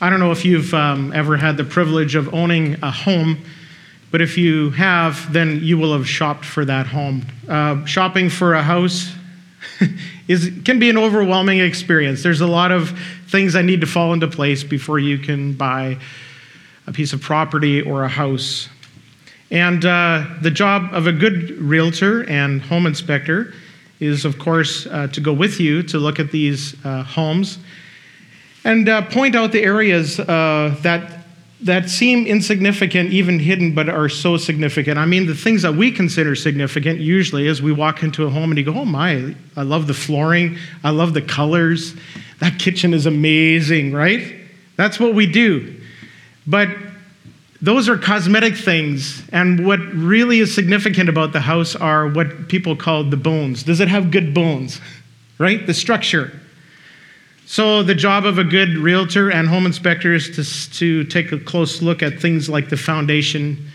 I don't know if you've um, ever had the privilege of owning a home, but if you have, then you will have shopped for that home. Uh, shopping for a house is, can be an overwhelming experience. There's a lot of things that need to fall into place before you can buy a piece of property or a house. And uh, the job of a good realtor and home inspector is, of course, uh, to go with you to look at these uh, homes and uh, point out the areas uh, that that seem insignificant, even hidden, but are so significant. I mean, the things that we consider significant usually as we walk into a home and you go, oh my, I love the flooring, I love the colors, that kitchen is amazing, right? That's what we do. But those are cosmetic things, and what really is significant about the house are what people call the bones. Does it have good bones? Right? The structure. So, the job of a good realtor and home inspector is to, to take a close look at things like the foundation.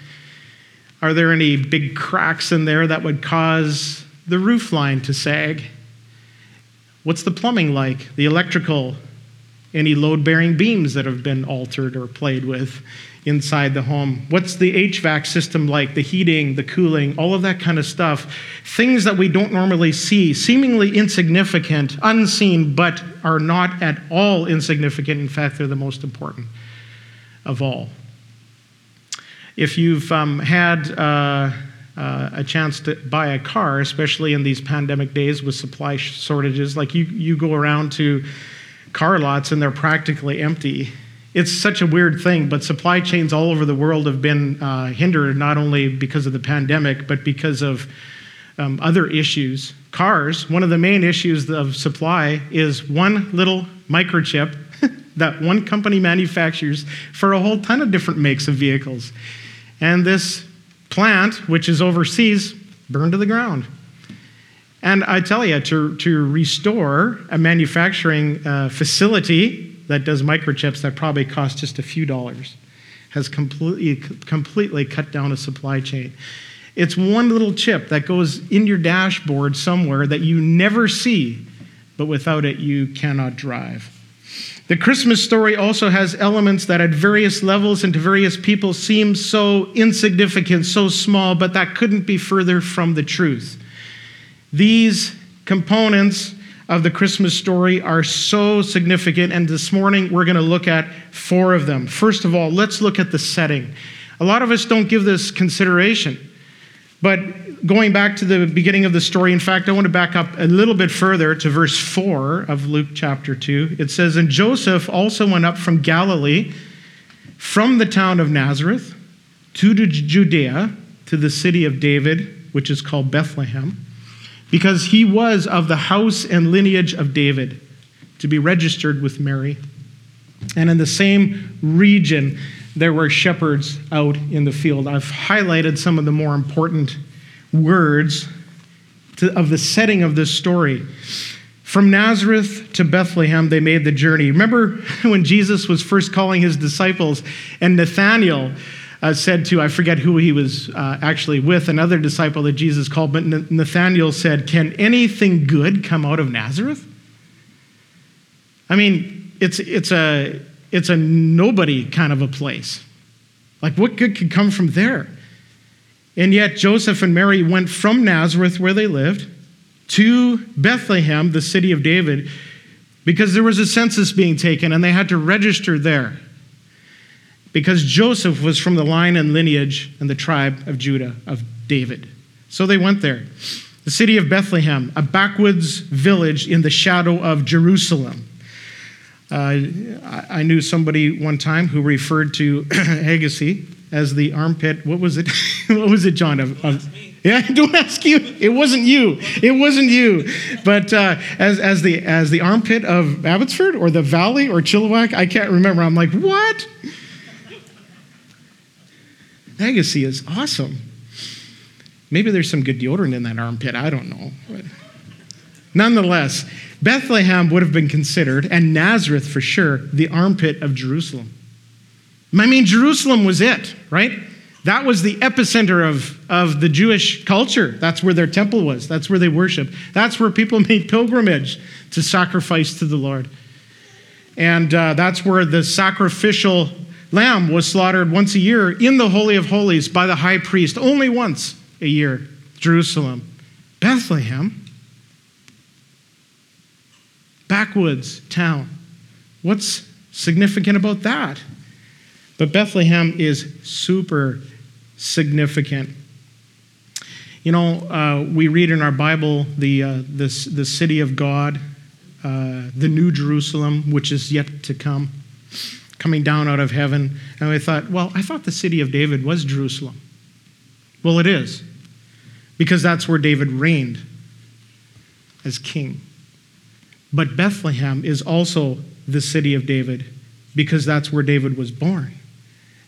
Are there any big cracks in there that would cause the roof line to sag? What's the plumbing like? The electrical? Any load bearing beams that have been altered or played with inside the home? What's the HVAC system like? The heating, the cooling, all of that kind of stuff. Things that we don't normally see, seemingly insignificant, unseen, but are not at all insignificant. In fact, they're the most important of all. If you've um, had uh, uh, a chance to buy a car, especially in these pandemic days with supply shortages, like you, you go around to car lots and they're practically empty it's such a weird thing, but supply chains all over the world have been uh, hindered not only because of the pandemic, but because of um, other issues. Cars, one of the main issues of supply is one little microchip that one company manufactures for a whole ton of different makes of vehicles. And this plant, which is overseas, burned to the ground. And I tell you, to, to restore a manufacturing uh, facility that does microchips that probably cost just a few dollars has completely, completely cut down a supply chain. It's one little chip that goes in your dashboard somewhere that you never see, but without it, you cannot drive. The Christmas story also has elements that, at various levels and to various people, seem so insignificant, so small, but that couldn't be further from the truth. These components of the Christmas story are so significant, and this morning we're going to look at four of them. First of all, let's look at the setting. A lot of us don't give this consideration, but going back to the beginning of the story, in fact, I want to back up a little bit further to verse 4 of Luke chapter 2. It says, And Joseph also went up from Galilee, from the town of Nazareth, to Judea, to the city of David, which is called Bethlehem because he was of the house and lineage of David to be registered with Mary. And in the same region, there were shepherds out in the field. I've highlighted some of the more important words to, of the setting of this story. From Nazareth to Bethlehem, they made the journey. Remember when Jesus was first calling his disciples, and Nathanael uh, said to, I forget who he was uh, actually with, another disciple that Jesus called, but Nathanael said, Can anything good come out of Nazareth? I mean, it's, it's, a, it's a nobody kind of a place. Like, what good could come from there? And yet, Joseph and Mary went from Nazareth, where they lived, to Bethlehem, the city of David, because there was a census being taken and they had to register there because Joseph was from the line and lineage and the tribe of Judah, of David. So they went there. The city of Bethlehem, a backwoods village in the shadow of Jerusalem. Uh, I knew somebody one time who referred to Agassiz as the armpit. What was it? what was it, John? Of, of, yeah, don't ask you. It wasn't you. It wasn't you. But uh, as, as, the, as the armpit of Abbotsford or the valley or Chilliwack, I can't remember. I'm like, what? Agassiz is awesome. Maybe there's some good deodorant in that armpit. I don't know. But nonetheless, Bethlehem would have been considered, and Nazareth for sure, the armpit of Jerusalem. I mean, Jerusalem was it, right? That was the epicenter of, of the Jewish culture. That's where their temple was. That's where they worshiped. That's where people made pilgrimage to sacrifice to the Lord. And uh, that's where the sacrificial lamb was slaughtered once a year in the Holy of Holies by the high priest, only once a year. Jerusalem. Bethlehem, backwoods town. What's significant about that? But Bethlehem is super significant. You know, uh, we read in our Bible the, uh, this, the city of God, uh, the New Jerusalem, which is yet to come, coming down out of heaven. And we thought, well, I thought the city of David was Jerusalem. Well, it is, because that's where David reigned as king. But Bethlehem is also the city of David, because that's where David was born.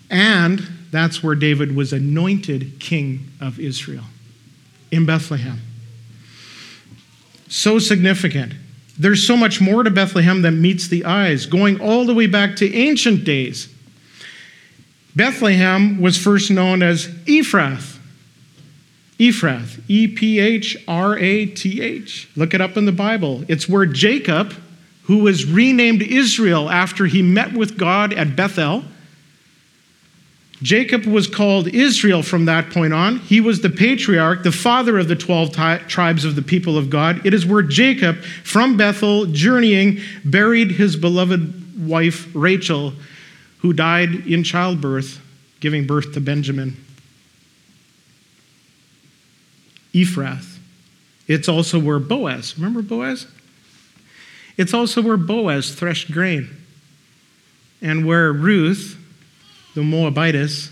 And that's where David was anointed king of Israel in Bethlehem. So significant. There's so much more to Bethlehem than meets the eyes, going all the way back to ancient days. Bethlehem was first known as Ephrath. Ephrath, E P H R A T H. Look it up in the Bible. It's where Jacob, who was renamed Israel after he met with God at Bethel, Jacob was called Israel from that point on. He was the patriarch, the father of the 12 tribes of the people of God. It is where Jacob, from Bethel, journeying, buried his beloved wife Rachel, who died in childbirth, giving birth to Benjamin. Ephrath. It's also where Boaz, remember Boaz? It's also where Boaz threshed grain and where Ruth, the Moabitess,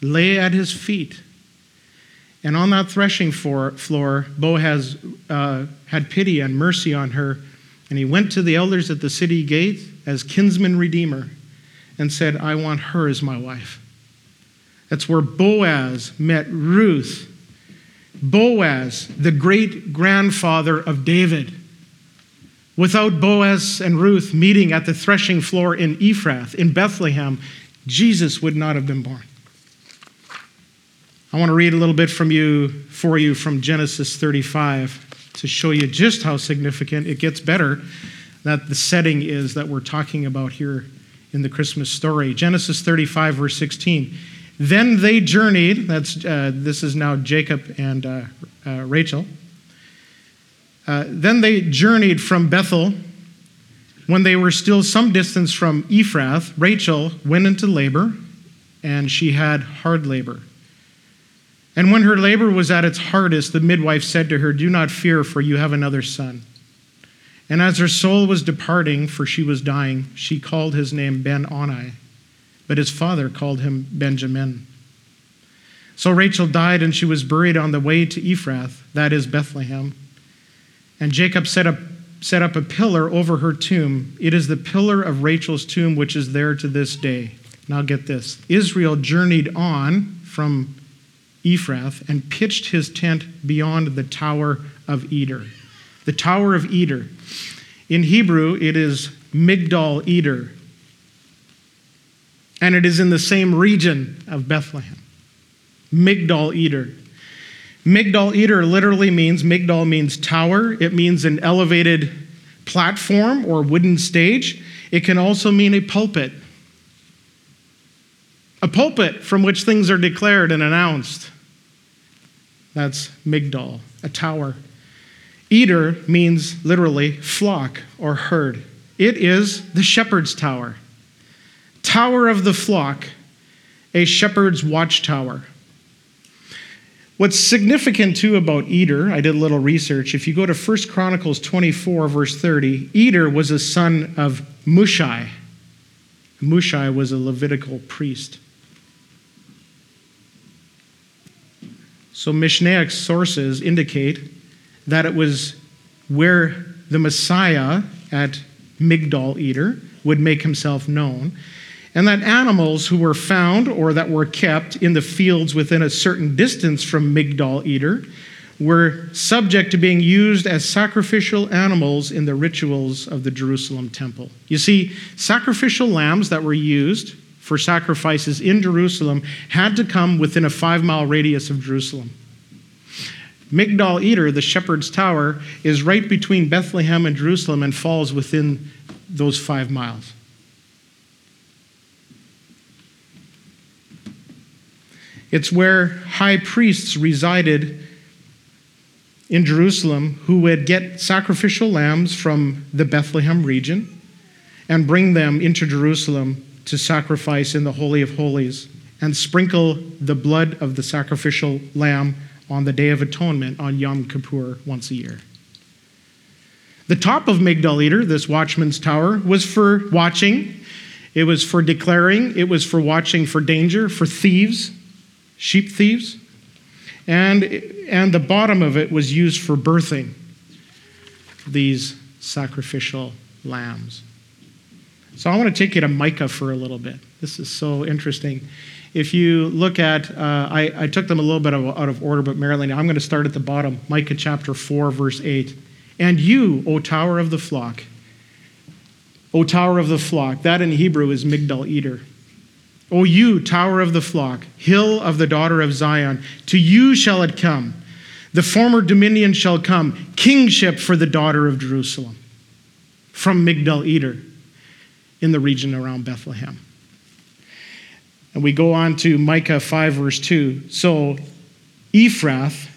lay at his feet. And on that threshing floor, Boaz uh, had pity and mercy on her. And he went to the elders at the city gate as kinsman redeemer and said, I want her as my wife. That's where Boaz met Ruth. Boaz, the great grandfather of David. Without Boaz and Ruth meeting at the threshing floor in Ephrath, in Bethlehem, Jesus would not have been born. I want to read a little bit from you for you from Genesis 35 to show you just how significant it gets better that the setting is that we're talking about here in the Christmas story. Genesis 35 verse 16. Then they journeyed, that's uh, this is now Jacob and uh, uh, Rachel. Uh, then they journeyed from Bethel when they were still some distance from Ephrath, Rachel went into labor, and she had hard labor. And when her labor was at its hardest, the midwife said to her, Do not fear, for you have another son. And as her soul was departing, for she was dying, she called his name Ben Oni, but his father called him Benjamin. So Rachel died, and she was buried on the way to Ephrath, that is Bethlehem. And Jacob set up set up a pillar over her tomb. It is the pillar of Rachel's tomb, which is there to this day. Now get this Israel journeyed on from Ephrath and pitched his tent beyond the Tower of Eder. The Tower of Eder. In Hebrew, it is Migdal Eder. And it is in the same region of Bethlehem. Migdal Eder. Migdal Eder literally means, Migdal means tower. It means an elevated platform or wooden stage. It can also mean a pulpit. A pulpit from which things are declared and announced. That's Migdal, a tower. Eder means literally flock or herd. It is the shepherd's tower. Tower of the flock, a shepherd's watchtower. What's significant too about Eder, I did a little research. If you go to 1 Chronicles 24, verse 30, Eder was a son of Mushai. Mushai was a Levitical priest. So Mishnaic sources indicate that it was where the Messiah at Migdal Eder would make himself known and that animals who were found or that were kept in the fields within a certain distance from Migdal Eder were subject to being used as sacrificial animals in the rituals of the Jerusalem temple. You see, sacrificial lambs that were used for sacrifices in Jerusalem had to come within a five mile radius of Jerusalem. Migdal Eder, the shepherd's tower, is right between Bethlehem and Jerusalem and falls within those five miles. It's where high priests resided in Jerusalem who would get sacrificial lambs from the Bethlehem region and bring them into Jerusalem to sacrifice in the Holy of Holies and sprinkle the blood of the sacrificial lamb on the Day of Atonement on Yom Kippur once a year. The top of Migdal Eder, this watchman's tower, was for watching, it was for declaring, it was for watching for danger, for thieves, sheep thieves. And, and the bottom of it was used for birthing these sacrificial lambs. So I want to take you to Micah for a little bit. This is so interesting. If you look at, uh, I, I, took them a little bit of, out of order, but Marilyn, I'm going to start at the bottom. Micah chapter 4, verse 8. And you, O tower of the flock, O tower of the flock, that in Hebrew is Migdal Eder. O you, tower of the flock, hill of the daughter of Zion, to you shall it come. The former dominion shall come, kingship for the daughter of Jerusalem, from Migdal Eder in the region around Bethlehem. And we go on to Micah 5, verse 2. So Ephrath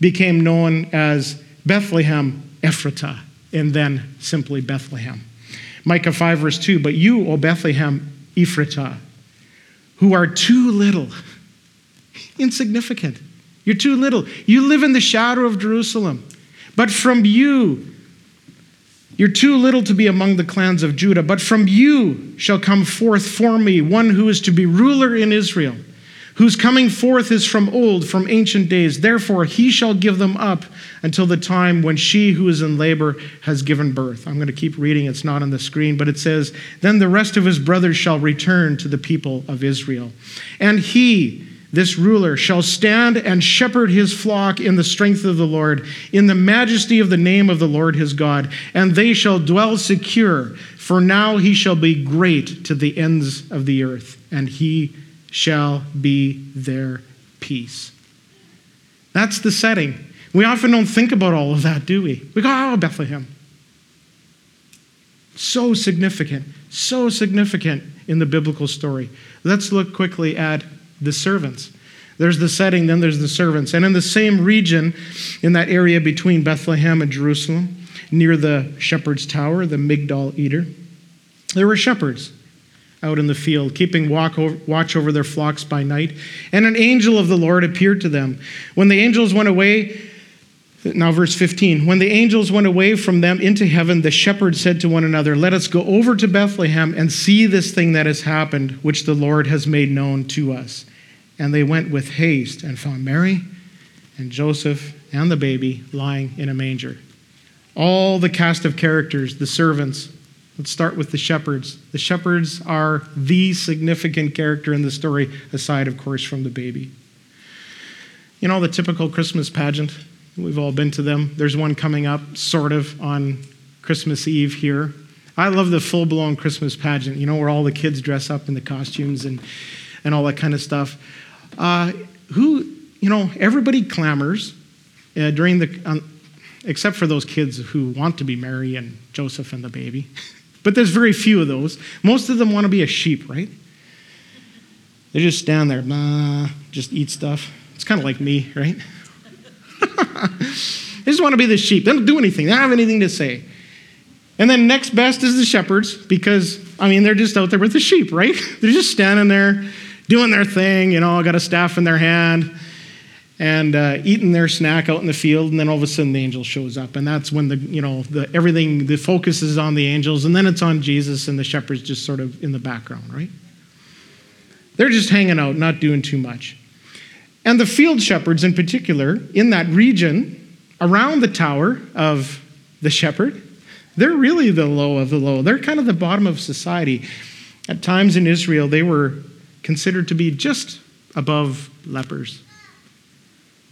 became known as Bethlehem Ephratah, and then simply Bethlehem. Micah 5, verse 2 But you, O Bethlehem Ephratah, who are too little, insignificant, you're too little. You live in the shadow of Jerusalem. But from you you're too little to be among the clans of Judah, but from you shall come forth for me one who is to be ruler in Israel, whose coming forth is from old, from ancient days. Therefore, he shall give them up until the time when she who is in labor has given birth. I'm going to keep reading, it's not on the screen, but it says, Then the rest of his brothers shall return to the people of Israel. And he, this ruler shall stand and shepherd his flock in the strength of the Lord, in the majesty of the name of the Lord his God, and they shall dwell secure, for now he shall be great to the ends of the earth, and he shall be their peace. That's the setting. We often don't think about all of that, do we? We go, oh, Bethlehem. So significant, so significant in the biblical story. Let's look quickly at the servants. There's the setting, then there's the servants. And in the same region, in that area between Bethlehem and Jerusalem, near the shepherd's tower, the Migdal Eder, there were shepherds out in the field, keeping watch over their flocks by night. And an angel of the Lord appeared to them. When the angels went away, now, verse 15. When the angels went away from them into heaven, the shepherds said to one another, Let us go over to Bethlehem and see this thing that has happened, which the Lord has made known to us. And they went with haste and found Mary and Joseph and the baby lying in a manger. All the cast of characters, the servants. Let's start with the shepherds. The shepherds are the significant character in the story, aside, of course, from the baby. You know, the typical Christmas pageant We've all been to them. There's one coming up, sort of, on Christmas Eve here. I love the full blown Christmas pageant, you know, where all the kids dress up in the costumes and, and all that kind of stuff. Uh, who, you know, everybody clamors uh, during the, um, except for those kids who want to be Mary and Joseph and the baby. but there's very few of those. Most of them want to be a sheep, right? They just stand there, nah, just eat stuff. It's kind of like me, right? they just want to be the sheep. They don't do anything, they don't have anything to say. And then next best is the shepherds because, I mean, they're just out there with the sheep, right? They're just standing there doing their thing, you know, got a staff in their hand and uh, eating their snack out in the field. And then all of a sudden the angel shows up. And that's when the, you know, the, everything, the focus is on the angels. And then it's on Jesus and the shepherds just sort of in the background, right? They're just hanging out, not doing too much. And the field shepherds, in particular, in that region around the tower of the shepherd, they're really the low of the low. They're kind of the bottom of society. At times in Israel, they were considered to be just above lepers.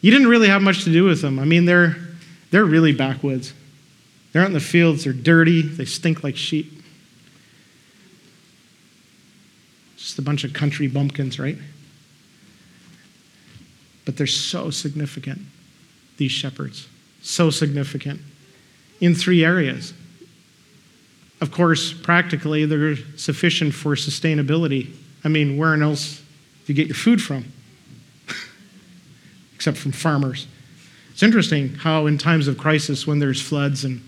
You didn't really have much to do with them. I mean, they're, they're really backwoods. They're out in the fields, they're dirty, they stink like sheep. Just a bunch of country bumpkins, right? But they're so significant, these shepherds. So significant in three areas. of course, practically, they're sufficient for sustainability. I mean, where else do you get your food from? Except from farmers. It's interesting how, in times of crisis, when there's floods and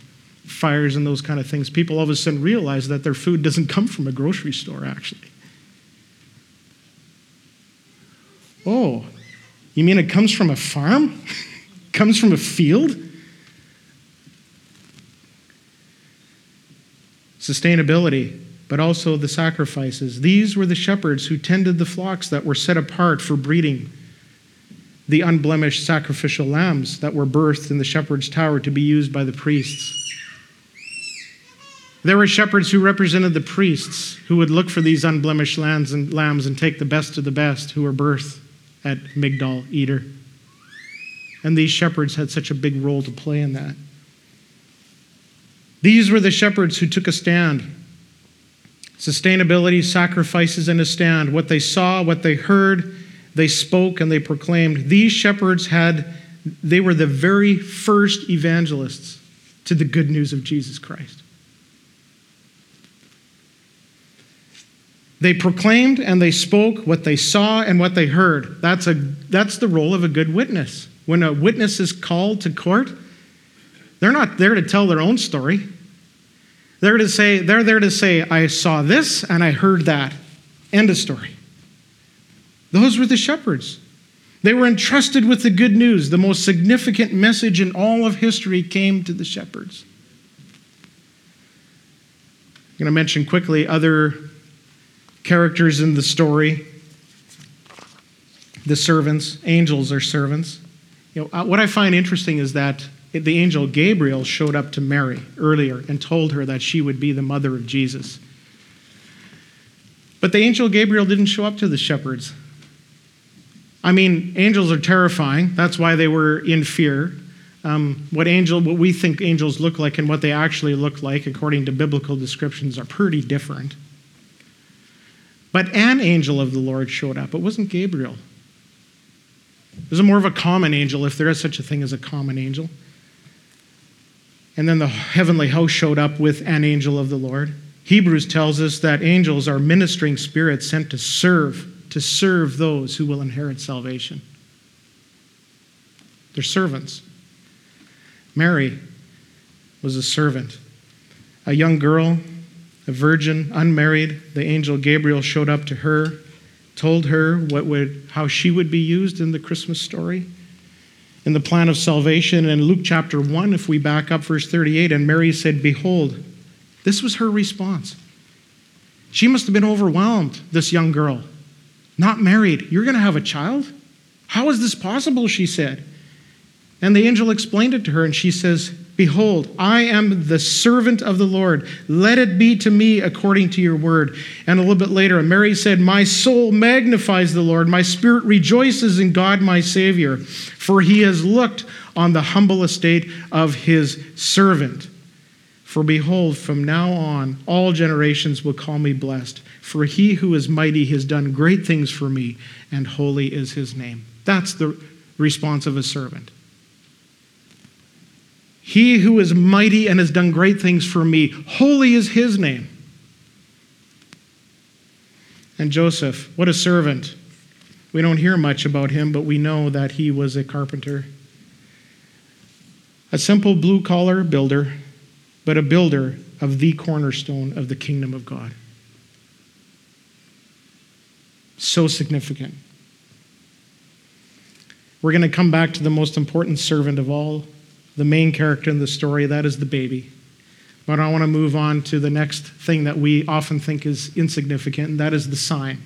fires and those kind of things, people all of a sudden realize that their food doesn't come from a grocery store, actually. Oh, you mean it comes from a farm? comes from a field? sustainability, but also the sacrifices. These were the shepherds who tended the flocks that were set apart for breeding, the unblemished sacrificial lambs that were birthed in the shepherd's tower to be used by the priests. There were shepherds who represented the priests who would look for these unblemished lambs and, lambs and take the best of the best who were birthed at Migdal Eder. And these shepherds had such a big role to play in that. These were the shepherds who took a stand. Sustainability, sacrifices, and a stand. What they saw, what they heard, they spoke and they proclaimed. These shepherds had, they were the very first evangelists to the good news of Jesus Christ. They proclaimed and they spoke what they saw and what they heard. That's, a, that's the role of a good witness. When a witness is called to court, they're not there to tell their own story. They're, to say, they're there to say, I saw this and I heard that. End of story. Those were the shepherds. They were entrusted with the good news. The most significant message in all of history came to the shepherds. I'm going to mention quickly other characters in the story. The servants, angels are servants. You know, uh, what I find interesting is that the angel Gabriel showed up to Mary earlier and told her that she would be the mother of Jesus. But the angel Gabriel didn't show up to the shepherds. I mean, angels are terrifying. That's why they were in fear. Um, what angel, what we think angels look like, and what they actually look like, according to biblical descriptions, are pretty different. But an angel of the Lord showed up. It wasn't Gabriel. It was more of a common angel, if there is such a thing as a common angel. And then the heavenly host showed up with an angel of the Lord. Hebrews tells us that angels are ministering spirits sent to serve, to serve those who will inherit salvation. They're servants. Mary was a servant. A young girl, a virgin, unmarried, the angel Gabriel showed up to her, told her what would, how she would be used in the Christmas story in the plan of salvation. In Luke chapter 1, if we back up verse 38, and Mary said, Behold, this was her response. She must have been overwhelmed, this young girl. Not married. You're going to have a child? How is this possible? She said. And the angel explained it to her, and she says, Behold, I am the servant of the Lord. Let it be to me according to your word. And a little bit later, Mary said, My soul magnifies the Lord. My spirit rejoices in God, my Savior, for he has looked on the humble estate of his servant. For behold, from now on, all generations will call me blessed. For he who is mighty has done great things for me, and holy is his name. That's the response of a servant. He who is mighty and has done great things for me, holy is his name. And Joseph, what a servant. We don't hear much about him, but we know that he was a carpenter. A simple blue collar builder, but a builder of the cornerstone of the kingdom of God. So significant. We're going to come back to the most important servant of all, the main character in the story, that is the baby. But I want to move on to the next thing that we often think is insignificant, and that is the sign.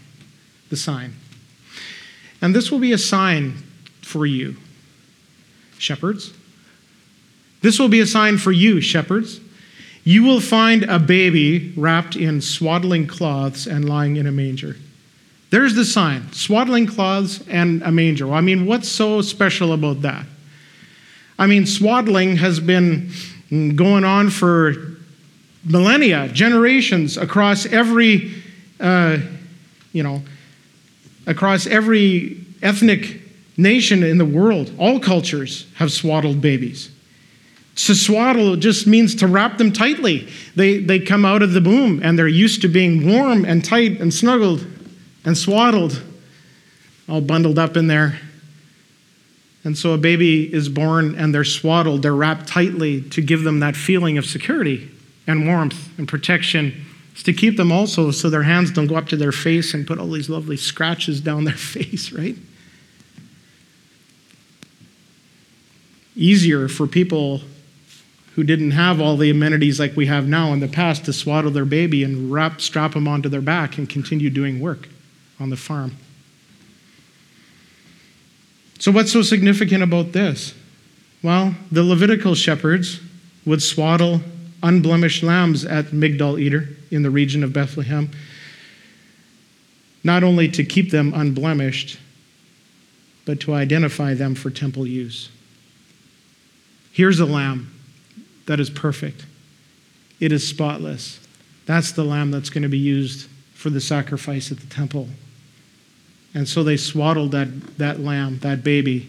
The sign. And this will be a sign for you, shepherds. This will be a sign for you, shepherds. You will find a baby wrapped in swaddling cloths and lying in a manger. There's the sign swaddling cloths and a manger. Well, I mean, what's so special about that? I mean, swaddling has been going on for millennia, generations across every, uh, you know, across every ethnic nation in the world. All cultures have swaddled babies To swaddle just means to wrap them tightly. They, they come out of the womb and they're used to being warm and tight and snuggled and swaddled, all bundled up in there. And so a baby is born and they're swaddled, they're wrapped tightly to give them that feeling of security and warmth and protection. It's to keep them also so their hands don't go up to their face and put all these lovely scratches down their face, right? Easier for people who didn't have all the amenities like we have now in the past to swaddle their baby and wrap, strap them onto their back and continue doing work on the farm. So, what's so significant about this? Well, the Levitical shepherds would swaddle unblemished lambs at Migdal Eder in the region of Bethlehem, not only to keep them unblemished, but to identify them for temple use. Here's a lamb that is perfect, it is spotless. That's the lamb that's going to be used for the sacrifice at the temple and so they swaddled that, that lamb, that baby,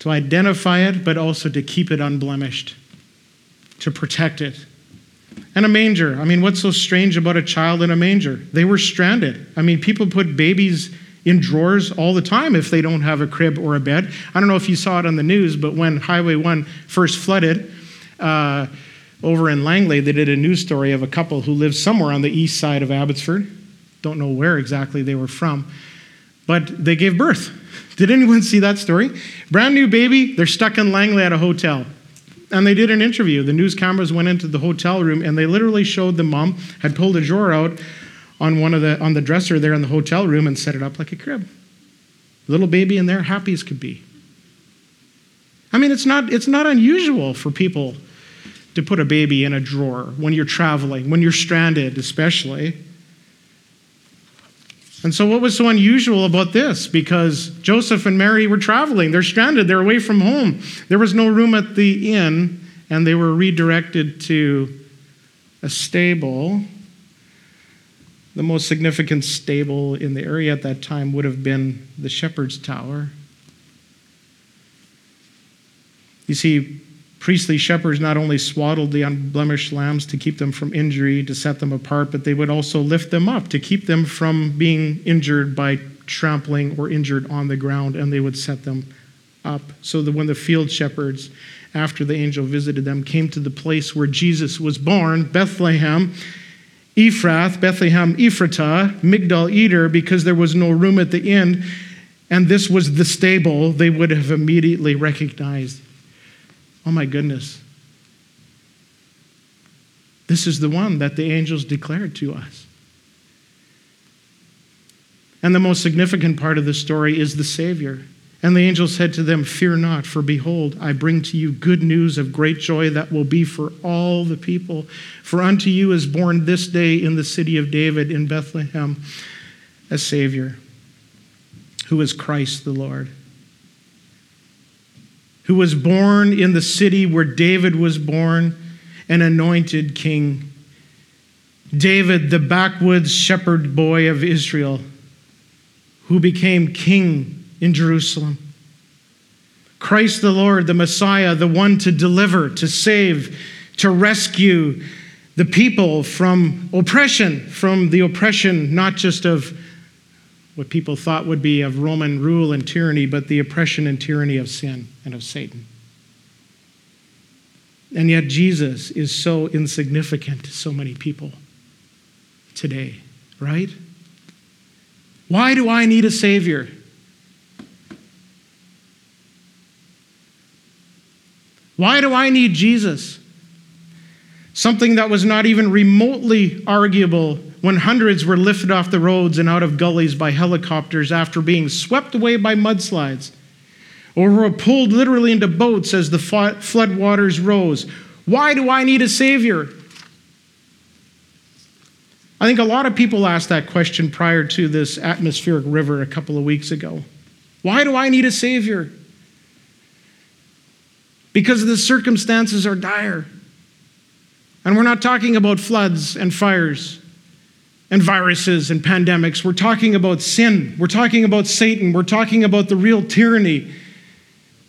to identify it, but also to keep it unblemished, to protect it. And a manger. I mean, what's so strange about a child in a manger? They were stranded. I mean, people put babies in drawers all the time if they don't have a crib or a bed. I don't know if you saw it on the news, but when Highway 1 first flooded, uh, over in Langley, they did a news story of a couple who lived somewhere on the east side of Abbotsford. Don't know where exactly they were from but they gave birth. Did anyone see that story? Brand new baby, they're stuck in Langley at a hotel. And they did an interview. The news cameras went into the hotel room and they literally showed the mom had pulled a drawer out on one of the on the dresser there in the hotel room and set it up like a crib. Little baby in there, happy as could be. I mean, it's not it's not unusual for people to put a baby in a drawer when you're traveling, when you're stranded, especially. And so, what was so unusual about this? Because Joseph and Mary were traveling, they're stranded, they're away from home. There was no room at the inn, and they were redirected to a stable. The most significant stable in the area at that time would have been the shepherd's tower. You see, Priestly shepherds not only swaddled the unblemished lambs to keep them from injury, to set them apart, but they would also lift them up to keep them from being injured by trampling or injured on the ground, and they would set them up. So that when the field shepherds, after the angel visited them, came to the place where Jesus was born, Bethlehem, Ephrath, Bethlehem, Ephratah, Migdal Eder, because there was no room at the inn, and this was the stable, they would have immediately recognized Oh my goodness. This is the one that the angels declared to us. And the most significant part of the story is the Savior. And the angel said to them, Fear not, for behold, I bring to you good news of great joy that will be for all the people. For unto you is born this day in the city of David in Bethlehem a Savior, who is Christ the Lord who was born in the city where David was born, an anointed king. David, the backwoods shepherd boy of Israel, who became king in Jerusalem. Christ the Lord, the Messiah, the one to deliver, to save, to rescue the people from oppression, from the oppression not just of what people thought would be of Roman rule and tyranny, but the oppression and tyranny of sin and of Satan. And yet, Jesus is so insignificant to so many people today, right? Why do I need a Savior? Why do I need Jesus? Something that was not even remotely arguable when hundreds were lifted off the roads and out of gullies by helicopters after being swept away by mudslides, or were pulled literally into boats as the floodwaters rose. Why do I need a Savior? I think a lot of people asked that question prior to this atmospheric river a couple of weeks ago. Why do I need a Savior? Because the circumstances are dire. And we're not talking about floods and fires and viruses and pandemics. We're talking about sin. We're talking about Satan. We're talking about the real tyranny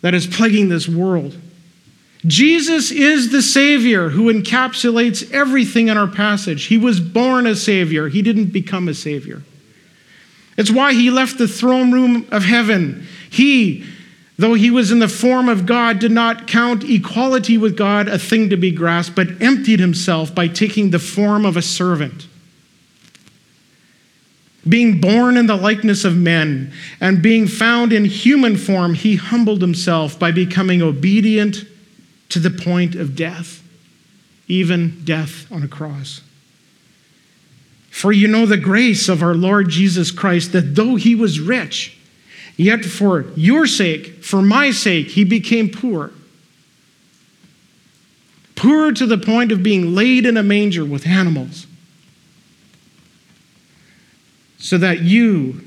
that is plaguing this world. Jesus is the Savior who encapsulates everything in our passage. He was born a Savior, He didn't become a Savior. It's why He left the throne room of heaven. He, though He was in the form of God, did not count equality with God a thing to be grasped, but emptied Himself by taking the form of a servant. Being born in the likeness of men and being found in human form, he humbled himself by becoming obedient to the point of death, even death on a cross. For you know the grace of our Lord Jesus Christ, that though he was rich, yet for your sake, for my sake, he became poor. Poor to the point of being laid in a manger with animals so that you,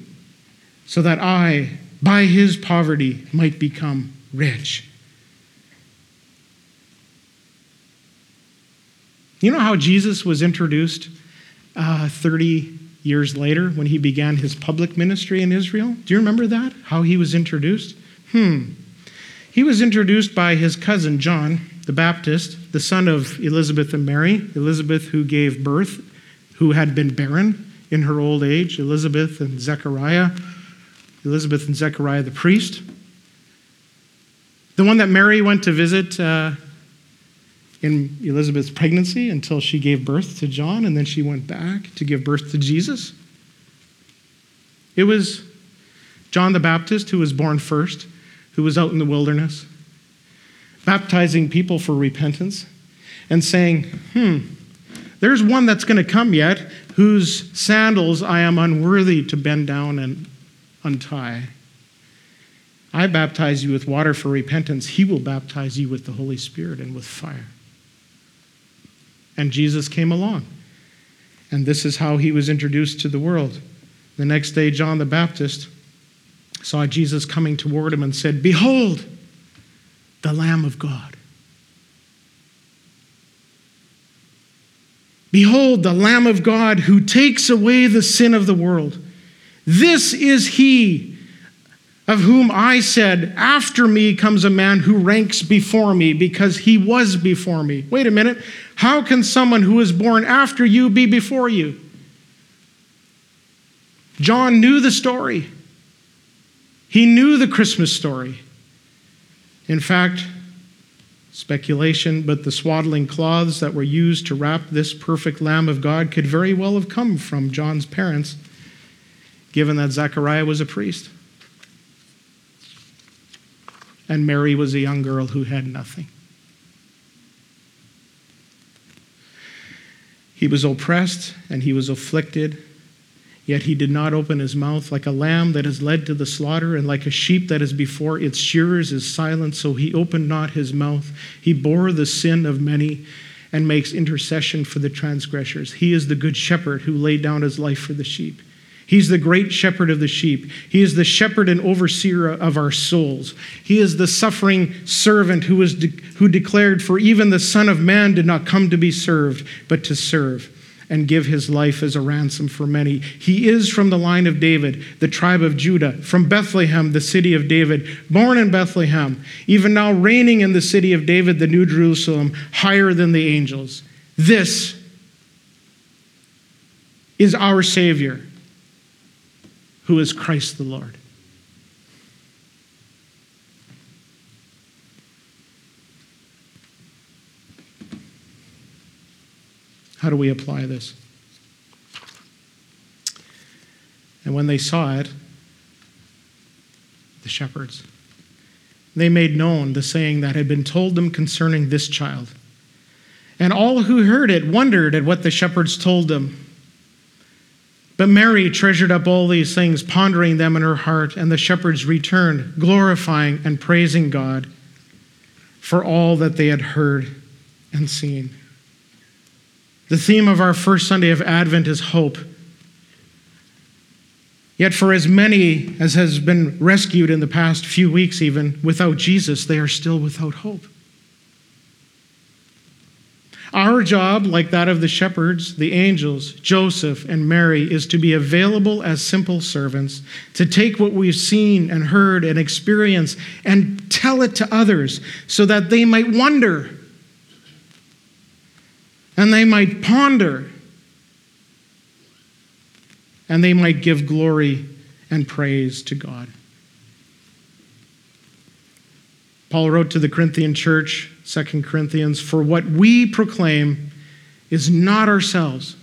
so that I, by his poverty, might become rich. You know how Jesus was introduced uh, 30 years later when he began his public ministry in Israel? Do you remember that? How he was introduced? Hmm. He was introduced by his cousin John the Baptist, the son of Elizabeth and Mary, Elizabeth who gave birth, who had been barren in her old age, Elizabeth and Zechariah, Elizabeth and Zechariah the priest. The one that Mary went to visit uh, in Elizabeth's pregnancy until she gave birth to John, and then she went back to give birth to Jesus. It was John the Baptist who was born first, who was out in the wilderness, baptizing people for repentance and saying, hmm, there's one that's going to come yet whose sandals I am unworthy to bend down and untie. I baptize you with water for repentance. He will baptize you with the Holy Spirit and with fire. And Jesus came along. And this is how he was introduced to the world. The next day, John the Baptist saw Jesus coming toward him and said, Behold, the Lamb of God Behold, the Lamb of God who takes away the sin of the world. This is he of whom I said, After me comes a man who ranks before me because he was before me. Wait a minute. How can someone who is born after you be before you? John knew the story, he knew the Christmas story. In fact, speculation, but the swaddling cloths that were used to wrap this perfect Lamb of God could very well have come from John's parents, given that Zechariah was a priest. And Mary was a young girl who had nothing. He was oppressed and he was afflicted Yet he did not open his mouth like a lamb that is led to the slaughter, and like a sheep that is before its shearers is silent, so he opened not his mouth. He bore the sin of many and makes intercession for the transgressors. He is the good shepherd who laid down his life for the sheep. He's the great shepherd of the sheep. He is the shepherd and overseer of our souls. He is the suffering servant who, was de- who declared, For even the Son of Man did not come to be served, but to serve and give his life as a ransom for many. He is from the line of David, the tribe of Judah, from Bethlehem, the city of David, born in Bethlehem, even now reigning in the city of David, the new Jerusalem, higher than the angels. This is our Savior, who is Christ the Lord. How do we apply this? And when they saw it, the shepherds, they made known the saying that had been told them concerning this child. And all who heard it wondered at what the shepherds told them. But Mary treasured up all these things, pondering them in her heart, and the shepherds returned, glorifying and praising God for all that they had heard and seen. The theme of our first Sunday of Advent is hope. Yet, for as many as has been rescued in the past few weeks, even without Jesus, they are still without hope. Our job, like that of the shepherds, the angels, Joseph, and Mary, is to be available as simple servants, to take what we've seen and heard and experienced and tell it to others so that they might wonder and they might ponder and they might give glory and praise to God. Paul wrote to the Corinthian church, 2 Corinthians, for what we proclaim is not ourselves,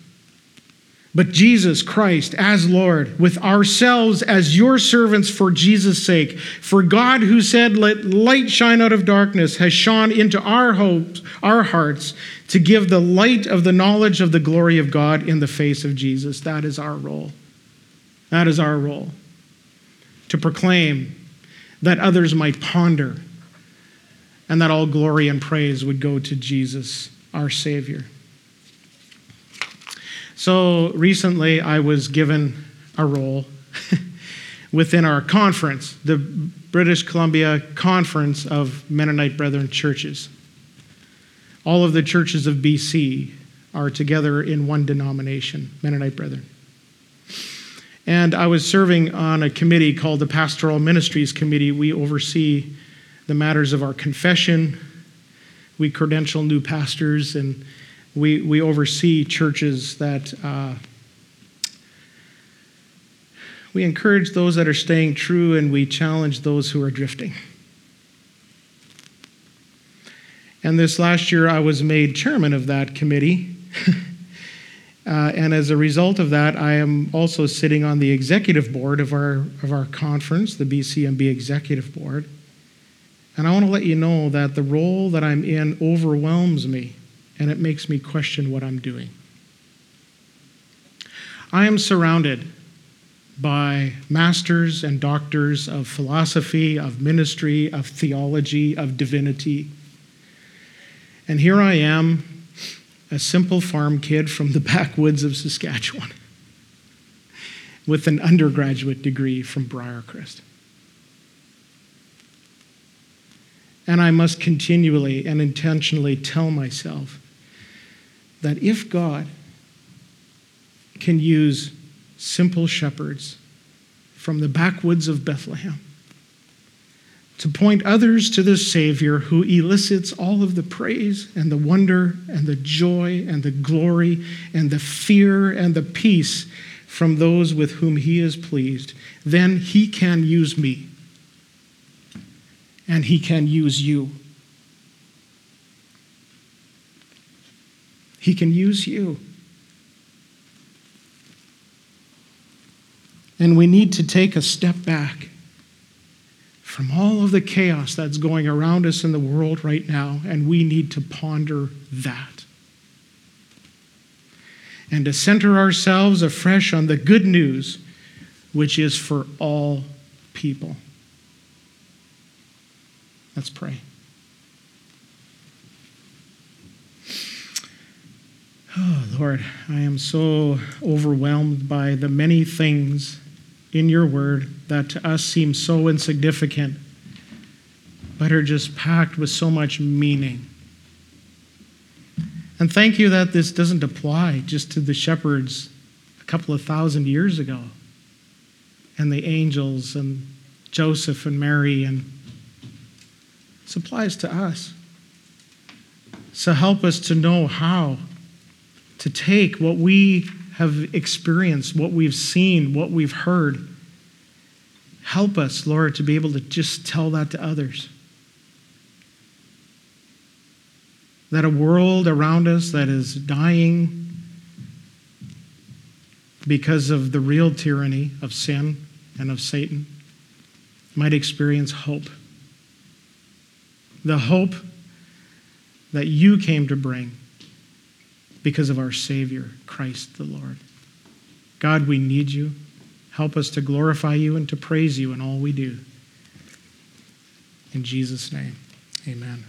but Jesus Christ as Lord, with ourselves as your servants for Jesus' sake. For God, who said, Let light shine out of darkness, has shone into our hopes, our hearts, to give the light of the knowledge of the glory of God in the face of Jesus. That is our role. That is our role. To proclaim that others might ponder and that all glory and praise would go to Jesus, our Savior. So recently, I was given a role within our conference, the British Columbia Conference of Mennonite Brethren Churches. All of the churches of BC are together in one denomination, Mennonite Brethren. And I was serving on a committee called the Pastoral Ministries Committee. We oversee the matters of our confession. We credential new pastors and we, we oversee churches that uh, we encourage those that are staying true and we challenge those who are drifting. And this last year, I was made chairman of that committee. uh, and as a result of that, I am also sitting on the executive board of our, of our conference, the BCMB Executive Board. And I want to let you know that the role that I'm in overwhelms me and it makes me question what I'm doing. I am surrounded by masters and doctors of philosophy, of ministry, of theology, of divinity. And here I am, a simple farm kid from the backwoods of Saskatchewan, with an undergraduate degree from Briercrest. And I must continually and intentionally tell myself that if God can use simple shepherds from the backwoods of Bethlehem to point others to the Savior who elicits all of the praise and the wonder and the joy and the glory and the fear and the peace from those with whom He is pleased, then He can use me and He can use you. He can use you. And we need to take a step back from all of the chaos that's going around us in the world right now, and we need to ponder that. And to center ourselves afresh on the good news, which is for all people. Let's pray. Oh, Lord, I am so overwhelmed by the many things in your word that to us seem so insignificant, but are just packed with so much meaning. And thank you that this doesn't apply just to the shepherds a couple of thousand years ago, and the angels, and Joseph and Mary, and applies to us. So help us to know how to take what we have experienced, what we've seen, what we've heard. Help us, Lord, to be able to just tell that to others. That a world around us that is dying because of the real tyranny of sin and of Satan might experience hope the hope that you came to bring because of our Savior, Christ the Lord. God, we need you. Help us to glorify you and to praise you in all we do. In Jesus' name, amen.